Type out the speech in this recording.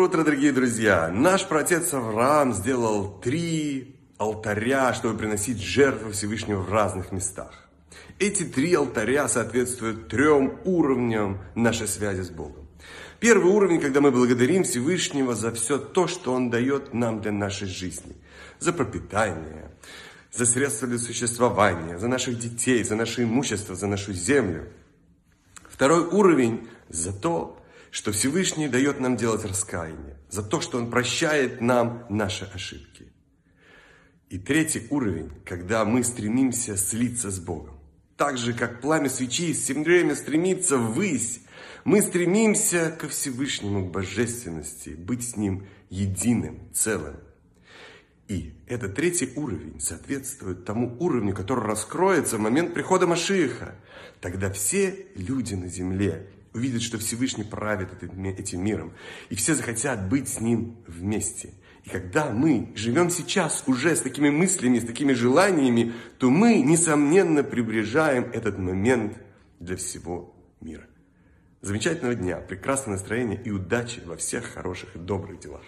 Утро, дорогие друзья! Наш праотец Авраам сделал три алтаря, чтобы приносить жертвы Всевышнего в разных местах. Эти три алтаря соответствуют трем уровням нашей связи с Богом. Первый уровень, когда мы благодарим Всевышнего за все то, что Он дает нам для нашей жизни. За пропитание, за средства для существования, за наших детей, за наше имущество, за нашу землю. Второй уровень за то, что Всевышний дает нам делать раскаяние, за то, что Он прощает нам наши ошибки. И третий уровень, когда мы стремимся слиться с Богом. Так же, как пламя свечи все время стремится ввысь, мы стремимся ко Всевышнему, к божественности, быть с Ним единым, целым. И этот третий уровень соответствует тому уровню, который раскроется в момент прихода Машииха. Тогда все люди на земле увидят, что Всевышний правит этим миром. И все захотят быть с Ним вместе. И когда мы живем сейчас уже с такими мыслями, с такими желаниями, то мы, несомненно, приближаем этот момент для всего мира. Замечательного дня, прекрасного настроения и удачи во всех хороших и добрых делах.